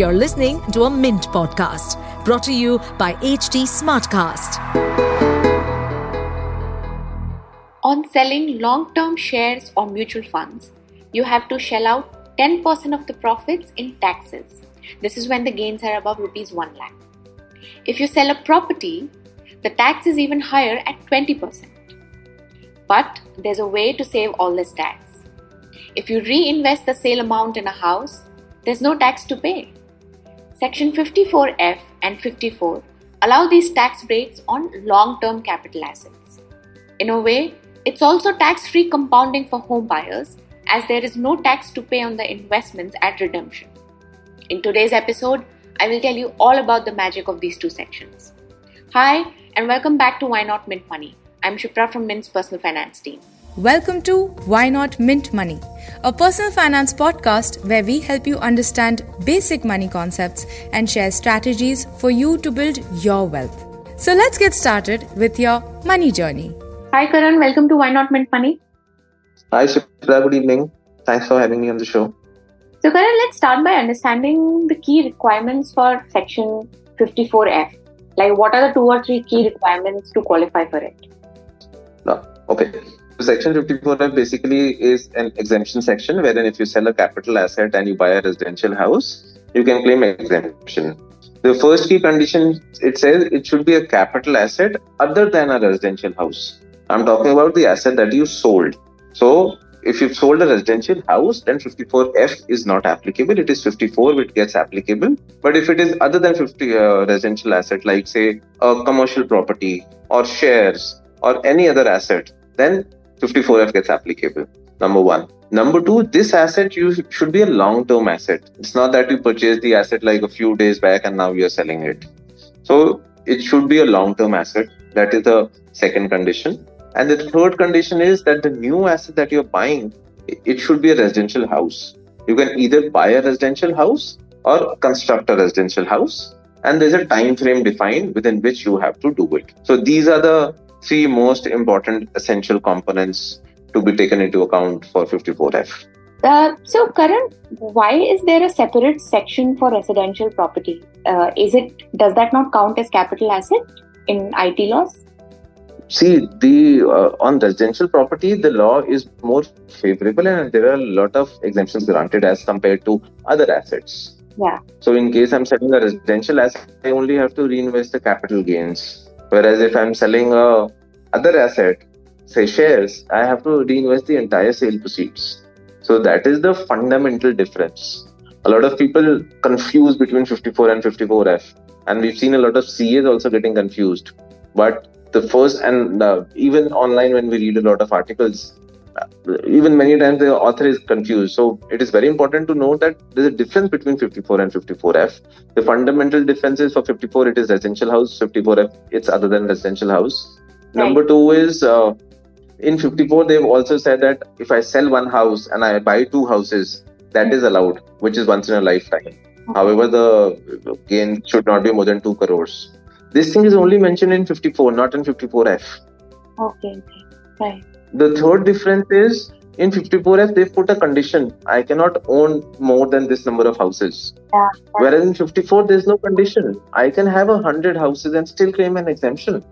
You're listening to a Mint podcast brought to you by HT Smartcast. On selling long term shares or mutual funds, you have to shell out 10% of the profits in taxes. This is when the gains are above rupees 1 lakh. If you sell a property, the tax is even higher at 20%. But there's a way to save all this tax. If you reinvest the sale amount in a house, there's no tax to pay. Section 54F and 54 allow these tax breaks on long term capital assets. In a way, it's also tax free compounding for home buyers as there is no tax to pay on the investments at redemption. In today's episode, I will tell you all about the magic of these two sections. Hi, and welcome back to Why Not Mint Money. I'm Shipra from Mint's personal finance team. Welcome to Why Not Mint Money, a personal finance podcast where we help you understand basic money concepts and share strategies for you to build your wealth. So let's get started with your money journey. Hi, Karan. Welcome to Why Not Mint Money. Hi, Shipra. Good evening. Thanks for having me on the show. So, Karan, let's start by understanding the key requirements for Section 54F. Like, what are the two or three key requirements to qualify for it? No. Okay. Section 54F basically is an exemption section wherein if you sell a capital asset and you buy a residential house, you can claim exemption. The first key condition it says it should be a capital asset other than a residential house. I'm talking about the asset that you sold. So if you've sold a residential house, then 54F is not applicable. It is 54 which gets applicable. But if it is other than 50 uh, residential asset, like say a commercial property or shares or any other asset, then 54F gets applicable. Number one. Number two, this asset you should be a long-term asset. It's not that you purchased the asset like a few days back and now you're selling it. So it should be a long-term asset. That is the second condition. And the third condition is that the new asset that you're buying, it should be a residential house. You can either buy a residential house or construct a residential house. And there's a time frame defined within which you have to do it. So these are the three most important essential components to be taken into account for 54F. Uh, so, Karan, why is there a separate section for residential property? Uh, is it does that not count as capital asset in IT laws? See, the uh, on residential property, the law is more favorable, and there are a lot of exemptions granted as compared to other assets. Yeah. So, in case I'm selling a residential asset, I only have to reinvest the capital gains Whereas if I'm selling a other asset, say shares, I have to reinvest the entire sale proceeds. So that is the fundamental difference. A lot of people confuse between 54 and 54F, and we've seen a lot of CAs also getting confused. But the first, and uh, even online when we read a lot of articles, even many times the author is confused. So it is very important to know that there's a difference between 54 and 54F. The fundamental difference is for 54 it is residential house, 54F it's other than residential house. Right. Number two is uh, in 54 they've also said that if I sell one house and I buy two houses, that is allowed, which is once in a lifetime. Okay. However, the gain should not be more than two crores. This thing is only mentioned in 54, not in 54F. Okay, okay. Right. The third difference is in 54F, they put a condition I cannot own more than this number of houses. Yeah. Whereas in 54, there's no condition. I can have a 100 houses and still claim an exemption.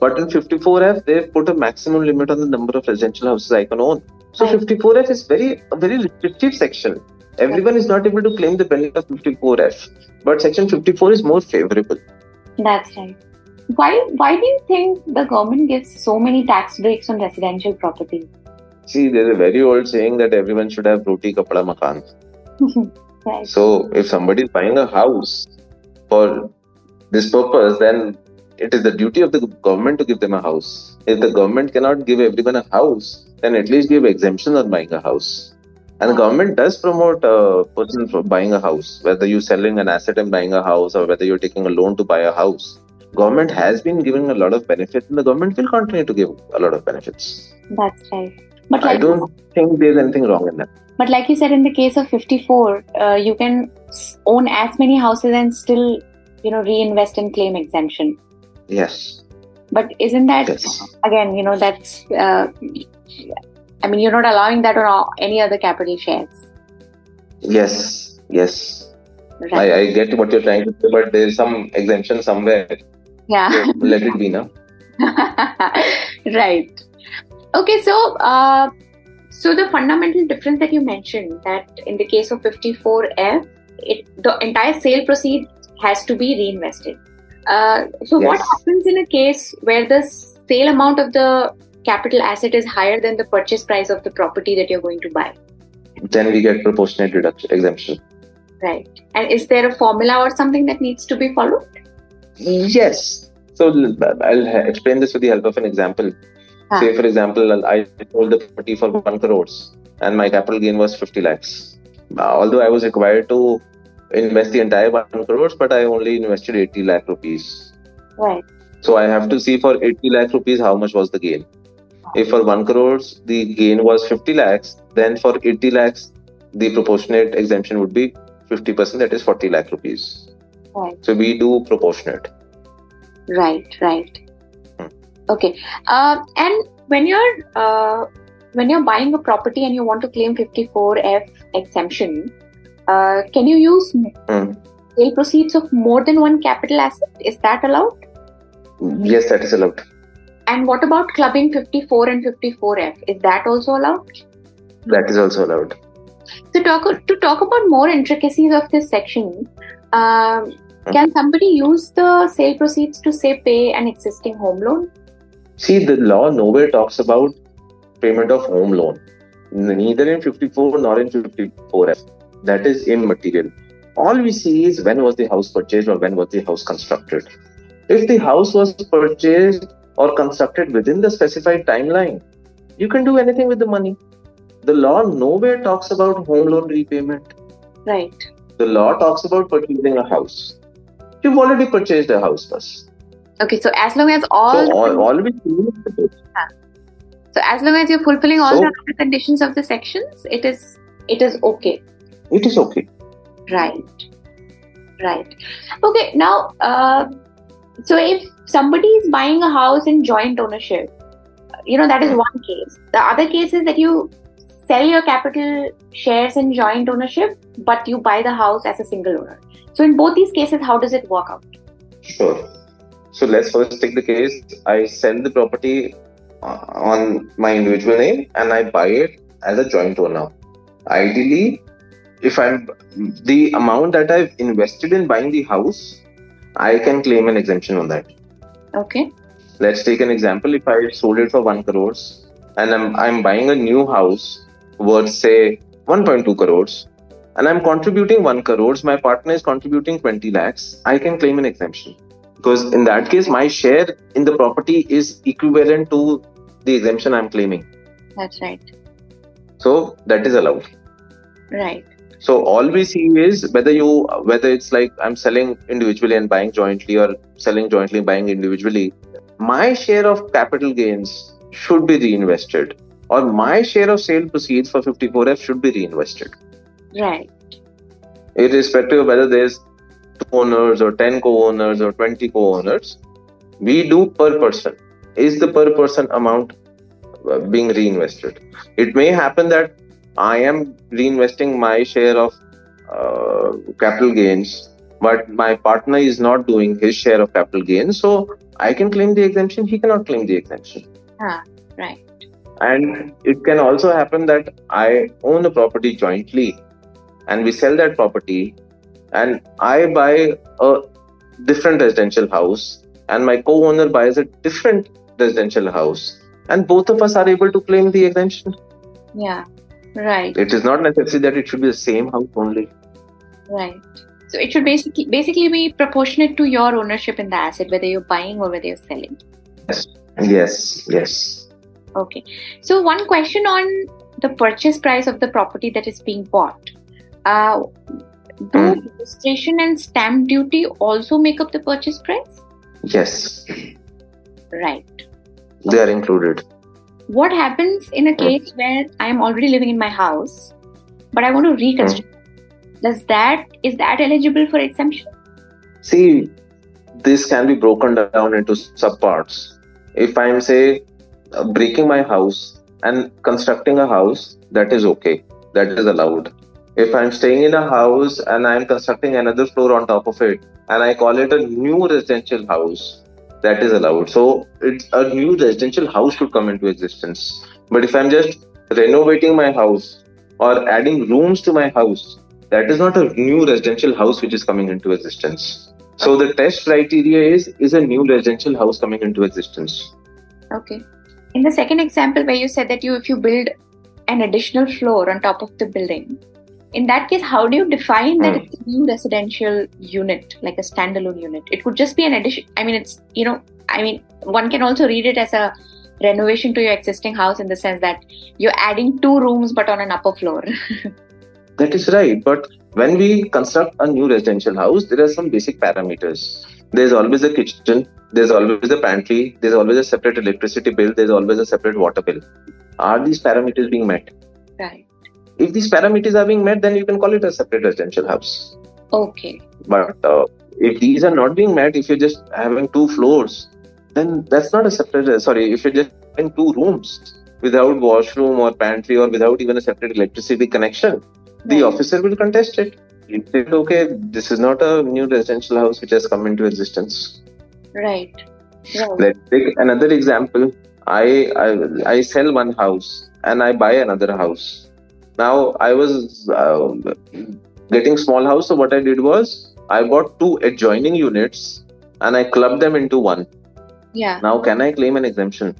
But in 54F, they've put a maximum limit on the number of residential houses I can own. So right. 54F is very a very restrictive section. Everyone is not able to claim the benefit of 54F, but section 54 is more favorable. That's right. Why why do you think the government gives so many tax breaks on residential property? See, there's a very old saying that everyone should have roti kapda makan. right. So if somebody is buying a house for this purpose, then it is the duty of the government to give them a house. If the government cannot give everyone a house, then at least give exemption on buying a house. And the government does promote a person for buying a house, whether you're selling an asset and buying a house or whether you're taking a loan to buy a house government has been giving a lot of benefits and the government will continue to give a lot of benefits. That's right. But like I don't think there's anything wrong in that. But like you said, in the case of 54, uh, you can own as many houses and still, you know, reinvest and claim exemption. Yes. But isn't that yes. again, you know, that's, uh, I mean, you're not allowing that on any other capital shares. Yes. Yes. Right. I, I get what you're trying to say, but there's some exemption somewhere. Yeah. So let it be now. right. Okay, so uh, so the fundamental difference that you mentioned that in the case of 54F, it the entire sale proceed has to be reinvested. Uh, so yes. what happens in a case where the sale amount of the capital asset is higher than the purchase price of the property that you're going to buy? Then we get proportionate reduction exemption. Right. And is there a formula or something that needs to be followed? Yes. So I'll explain this with the help of an example. Huh. Say, for example, I sold the property for 1 crores and my capital gain was 50 lakhs. Although I was required to invest the entire 1 crores, but I only invested 80 lakh rupees. Right. So I have to see for 80 lakh rupees how much was the gain. If for 1 crores the gain was 50 lakhs, then for 80 lakhs the proportionate exemption would be 50%, that is 40 lakh rupees. Right. So we do proportionate. Right, right. Hmm. Okay. Uh, and when you're uh, when you're buying a property and you want to claim 54F exemption, uh, can you use hmm. sale proceeds of more than one capital asset? Is that allowed? Yes, that is allowed. And what about clubbing 54 and 54F? Is that also allowed? That is also allowed. So, talk to talk about more intricacies of this section. Um, can somebody use the sale proceeds to say pay an existing home loan? See, the law nowhere talks about payment of home loan, neither in 54 nor in 54F. That is immaterial. All we see is when was the house purchased or when was the house constructed. If the house was purchased or constructed within the specified timeline, you can do anything with the money. The law nowhere talks about home loan repayment. Right. The law talks about purchasing a house. You've already purchased a house first. Okay, so as long as all, so all, all we so as long as you're fulfilling all so, the other conditions of the sections, it is it is okay. It is okay. Right. Right. Okay. Now, uh, so if somebody is buying a house in joint ownership, you know that is one case. The other case is that you sell your capital shares in joint ownership, but you buy the house as a single owner. So in both these cases, how does it work out? Sure. So let's first take the case. I sell the property uh, on my individual name and I buy it as a joint owner. Ideally, if I'm the amount that I've invested in buying the house, I can claim an exemption on that. Okay. Let's take an example. If I sold it for one crores and I'm I'm buying a new house worth say 1.2 crores, and I'm contributing 1 crores, my partner is contributing 20 lakhs, I can claim an exemption. Because in that case, my share in the property is equivalent to the exemption I'm claiming. That's right. So that is allowed. Right. So all we see is whether you whether it's like I'm selling individually and buying jointly or selling jointly and buying individually, my share of capital gains should be reinvested or my share of sale proceeds for 54F should be reinvested. Right. Irrespective of whether there's two owners or 10 co-owners or 20 co-owners, we do per person. Is the per person amount uh, being reinvested? It may happen that I am reinvesting my share of uh, capital gains, but my partner is not doing his share of capital gains. So I can claim the exemption, he cannot claim the exemption. Ah, right. And it can also happen that I own a property jointly and we sell that property and I buy a different residential house and my co-owner buys a different residential house and both of us are able to claim the exemption. Yeah, right. It is not necessary that it should be the same house only. Right. So it should basically basically be proportionate to your ownership in the asset, whether you're buying or whether you're selling. Yes. Yes. Yes. Okay. So one question on the purchase price of the property that is being bought. Uh, do mm. registration and stamp duty also make up the purchase price? Yes. Right. They are included. What happens in a hmm. case mm. where I am already living in my house, but I want to reconstruct? Mm. Does that is that eligible for exemption? See, this can be broken down into subparts. If I'm say uh, breaking my house and constructing a house, that is okay. That is allowed If I'm staying in a house and I'm constructing another floor on top of it, and I call it a new residential house, that is allowed. So it's a new residential house should come into existence. But if I'm just renovating my house or adding rooms to my house, that is not a new residential house which is coming into existence. So the test criteria is is a new residential house coming into existence. Okay. In the second example where you said that you if you build an additional floor on top of the building, in that case, how do you define that Hmm. it's a new residential unit, like a standalone unit? It could just be an addition. I mean, it's you know, I mean, one can also read it as a renovation to your existing house in the sense that you're adding two rooms but on an upper floor. That is right. But when we construct a new residential house, there are some basic parameters. There's always a kitchen, there's always a pantry, there's always a separate electricity bill, there's always a separate water bill. Are these parameters being met? right. If these parameters are being met, then you can call it a separate residential house. Okay. But uh, if these are not being met, if you're just having two floors, then that's not a separate. uh, Sorry, if you're just having two rooms without washroom or pantry or without even a separate electricity connection, the Right. officer will contest it. He said, okay, this is not a new residential house which has come into existence. Right. Right. Let's take another example. I, I I sell one house and I buy another house. Now I was uh, getting small house, so what I did was I bought two adjoining units and I clubbed them into one. Yeah. Now can I claim an exemption?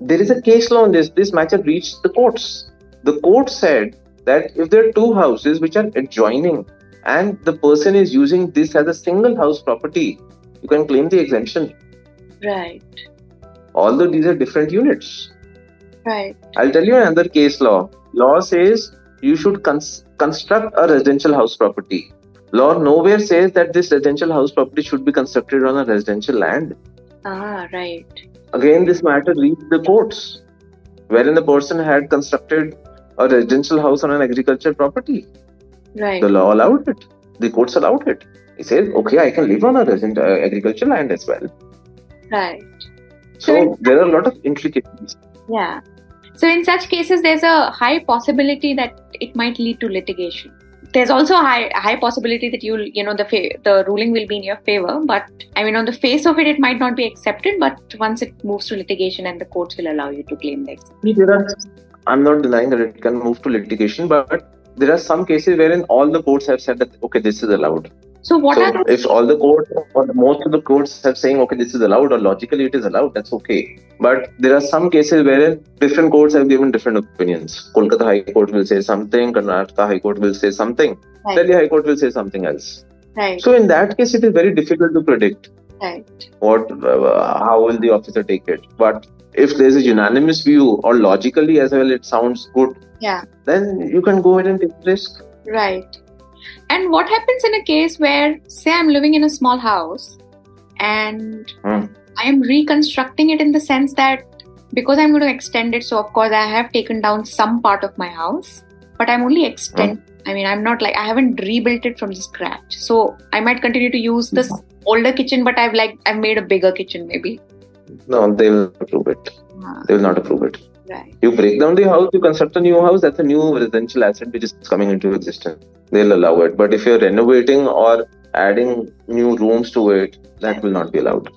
There is a case law on this. This matter reached the courts. The court said that if there are two houses which are adjoining and the person is using this as a single house property, you can claim the exemption Right. although these are different units. Right. I'll tell you another case law. Law says you should cons- construct a residential house property. Law nowhere says that this residential house property should be constructed on a residential land. Ah, right. Again, this matter reached the courts, wherein the person had constructed a residential house on an agricultural property. Right. The law allowed it. The courts allowed it. He says, okay, I can live on a resident uh, agricultural land as well. Right. So So- there are a lot of intricacies. Yeah. So in such cases, there's a high possibility that it might lead to litigation. There's also a high high possibility that you'll you know the fa- the ruling will be in your favor, but I mean on the face of it, it might not be accepted. But once it moves to litigation, and the courts will allow you to claim the exemption. I'm not denying that it can move to litigation, but there are some cases wherein all the courts have said that okay, this is allowed. So what so are the if all the courts or most of the courts have saying okay, this is allowed or logically it is allowed, that's okay. But there are some cases wherein different courts have given different opinions. Kolkata High Court will say something, Karnataka High Court will say something, right, Delhi High Court will say something else. right, So in that case, it is very difficult to predict right, what uh, how will the officer take it. But if there is a unanimous view or logically as well, it sounds good yeah, then you can go ahead and take risk. right. And what happens in a case where, say, I'm living in a small house and Hmm. I am reconstructing it in the sense that because I'm going to extend it, so of course I have taken down some part of my house, but I'm only extend. I mean, I'm not like I haven't rebuilt it from scratch. So I might continue to use this older kitchen, but I've like I've made a bigger kitchen maybe. No, they will approve it. Ah, They will not approve it. right. You break down the house, you construct a new house, that's a new residential asset which is coming into existence. They'll allow it. But if you're renovating or adding new rooms to it, that will not be allowed.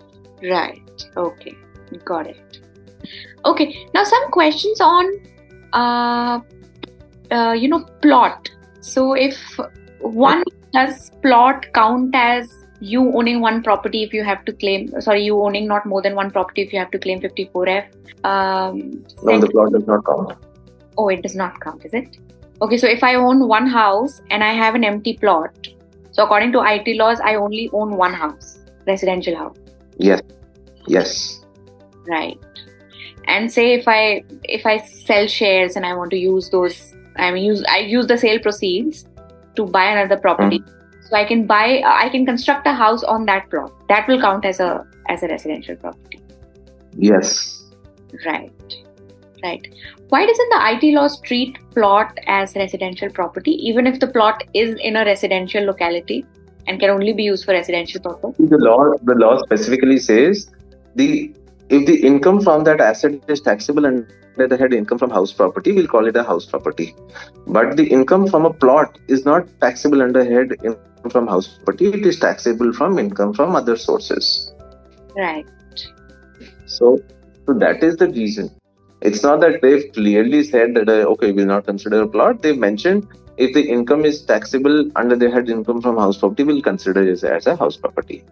Right. Okay. Got it. Okay. Now some questions on, uh, uh, you know, plot. So if one does plot count as you owning one property if you have to claim sorry you owning not more than one property if you have to claim 54f um No, the plot does not count. oh it does not count is it okay so if i own one house and i have an empty plot so according to it laws i only own one house residential house Yes. Yes. right and say if i if i sell shares and i want to use those i mean use i use the sale proceeds to buy another property mm. so i can buy uh, i can construct a house on that plot that will count as a as a residential property Yes. right right why doesn't the it laws treat plot as residential property even if the plot is in a residential locality and can only be used for residential purpose The law the law specifically says the if the income from that asset is taxable under the head income from house property, we'll call it a house property. But the income from a plot is not taxable under head income from house property, it is taxable from income from other sources. Right. So, so that is the reason. It's not that they've clearly said that, uh, okay, we'll not consider a plot. They've mentioned if the income is taxable under the head income from house property, we'll consider it as a house property.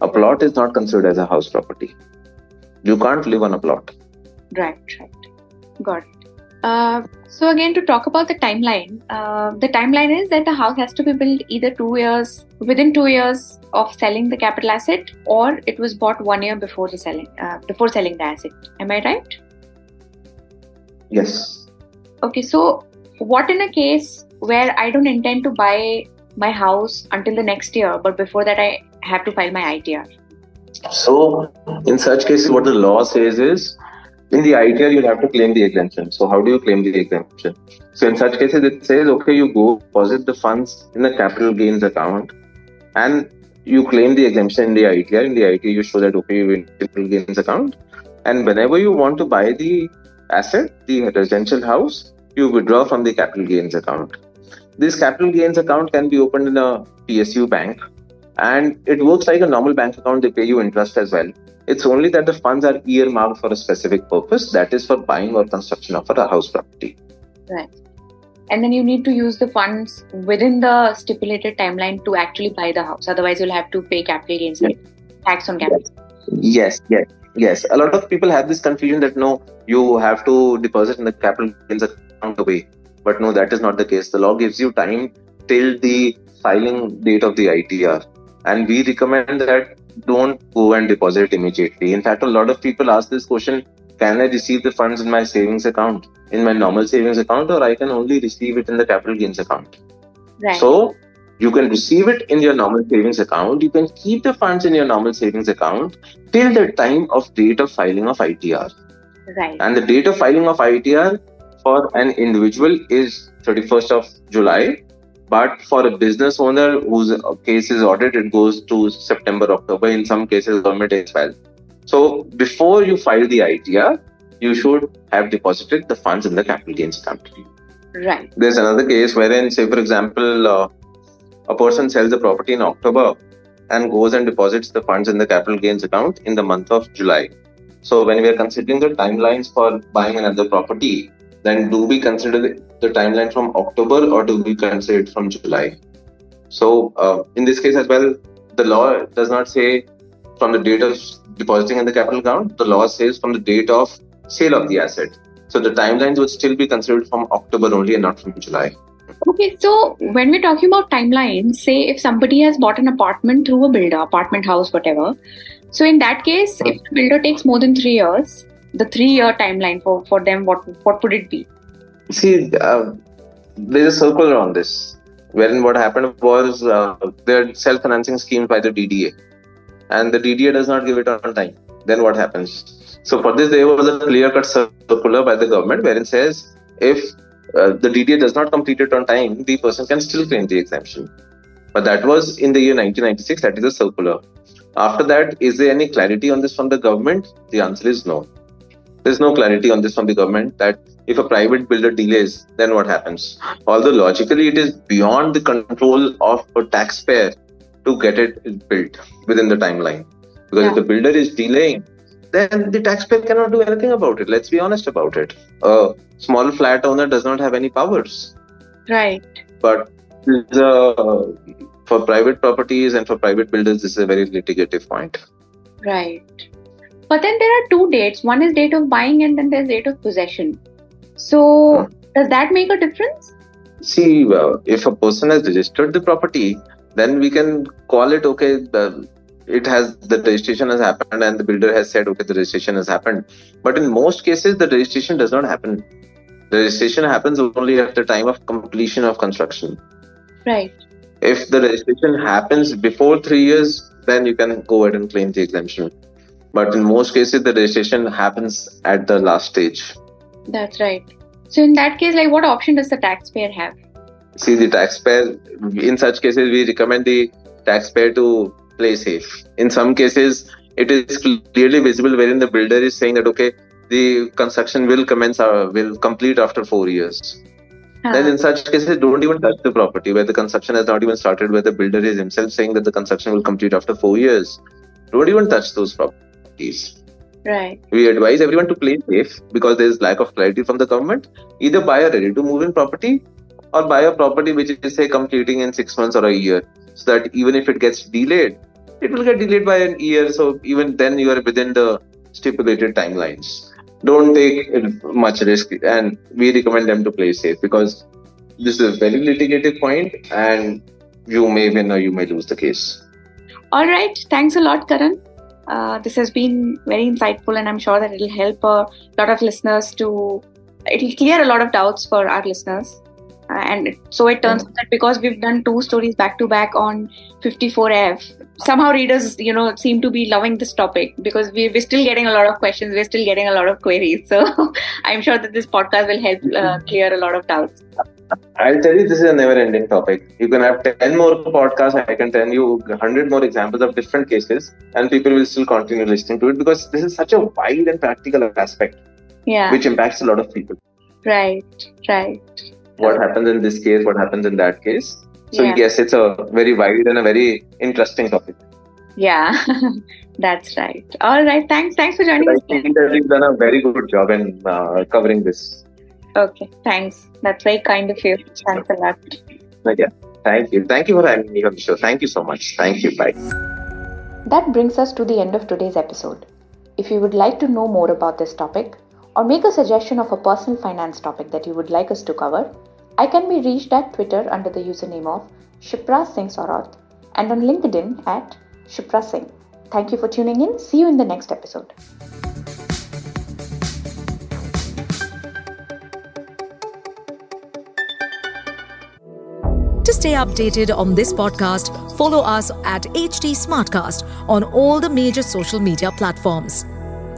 A plot is not considered as a house property. You can't live on a plot. Right, right. Got it. Uh, so again, to talk about the timeline, uh, the timeline is that the house has to be built either two years within two years of selling the capital asset, or it was bought one year before the selling uh, before selling the asset. Am I right? Yes. Okay. So, what in a case where I don't intend to buy my house until the next year, but before that I have to file my ITR? So, in such cases, what the law says is in the ITR, you'll have to claim the exemption. So, how do you claim the exemption? So, in such cases, it says, okay, you go deposit the funds in the capital gains account and you claim the exemption in the ITR. In the ITR, you show that, okay, you in capital gains account. And whenever you want to buy the asset, the residential house, you withdraw from the capital gains account. This capital gains account can be opened in a PSU bank and it works like a normal bank account. They pay you interest as well. It's only that the funds are earmarked for a specific purpose, that is for buying or construction of a house property. Right. And then you need to use the funds within the stipulated timeline to actually buy the house. Otherwise, you'll have to pay capital gains yeah. tax on capital. Yes, yes, yes. A lot of people have this confusion that no, you have to deposit in the capital gains account away. But no, that is not the case. The law gives you time till the filing date of the ITR. And we recommend that don't go and deposit immediately. In fact, a lot of people ask this question can I receive the funds in my savings account, in my normal savings account, or I can only receive it in the capital gains account? Right. So you can receive it in your normal savings account. You can keep the funds in your normal savings account till the time of date of filing of ITR. Right. And the date of filing of ITR for an individual is 31st of July but for a business owner whose case is audited, it goes to September, October. In some cases, government as well. So before you file the ITR, you should have deposited the funds in the capital gains account. Right. There's another case wherein, say, for example, uh, a person sells a property in October and goes and deposits the funds in the capital gains account in the month of July. So when we are considering the timelines for buying another property, then do we consider the timeline from October or do we consider it from July? So, uh, in this case as well, the law does not say from the date of depositing in the capital account, the law says from the date of sale of the asset. So, the timelines would still be considered from October only and not from July. Okay, so when we're talking about timelines, say if somebody has bought an apartment through a builder, apartment house, whatever. So in that case, if the builder takes more than three years, the three year timeline for for them what what would it be? See uh, there's a circle around this. Wherein what happened was uh, there are self-financing schemes by the DDA and the DDA does not give it on time. Then what happens? So for this there was a clear-cut circular by the government wherein says if uh, the DDA does not complete it on time the person can still claim the exemption but that was in the year 1996 that is a circular after that is there any clarity on this from the government the answer is no there's no clarity on this from the government that if a private builder delays, then what happens? Although logically it is beyond the control of a taxpayer to get it built within the timeline. Because yeah. if the builder is delaying, then the taxpayer cannot do anything about it. Let's be honest about it. A small flat owner does not have any powers. Right. But uh, for private properties and for private builders, this is a very litigative point. Right. But then there are two dates. One is date of buying and then there's date of possession. So does that make a difference? See, uh, if a person has registered the property, then we can call it okay. The, it has the registration has happened and the builder has said okay the registration has happened. But in most cases, the registration does not happen. The registration happens only at the time of completion of construction. Right. If the registration happens before three years, then you can go ahead and claim the exemption but in most cases the registration happens at the last stage that's right so in that case like what option does the taxpayer have see the taxpayer in such cases we recommend the taxpayer to play safe in some cases it is clearly visible wherein the builder is saying that okay, the construction will commence uh, will complete after four years. Then in such cases, don't even touch the property where the construction has not even started, where the builder is himself saying that the construction will complete after four years. Don't even touch those properties. Right. We advise everyone to play safe because there is lack of clarity from the government. Either buy a ready to move in property or buy a property which is say completing in six months or a year. So that even if it gets delayed, it will get delayed by an year. So even then you are within the stipulated timelines. Don't take much risk and we recommend them to play safe because this is a very litigated point and you may win or you may lose the case. All right. Thanks a lot karan. Uh, this has been very insightful and i'm sure that it'll help a lot of listeners to it'll clear a lot of doubts for our listeners and so it turns out that because we've done two stories back to back on 54F, somehow readers, you know, seem to be loving this topic because we, we're still getting a lot of questions, we're still getting a lot of queries. So I'm sure that this podcast will help uh, clear a lot of doubts. I'll tell you, this is a never ending topic. You can have 10 more podcasts, I can tell you 100 more examples of different cases, and people will still continue listening to it because this is such a wide and practical aspect yeah. which impacts a lot of people. Right, right what happens in this case, what happens in that case. So yeah. yes, it's a very wide and a very interesting topic. Yeah, that's right. All right, thanks. Thanks for joining I us. I think that you've done a very good job in uh, covering this. Okay, thanks. That's very kind of you. Thanks a lot. Yeah, thank you. Thank you for having me on the show. Thank you so much. Thank you. Bye. That brings us to the end of today's episode. If you would like to know more about this topic, or make a suggestion of a personal finance topic that you would like us to cover, I can be reached at Twitter under the username of Shipra Singh Saurath and on LinkedIn at Shipra Singh. Thank you for tuning in. See you in the next episode. To stay updated on this podcast, follow us at HT Smartcast on all the major social media platforms.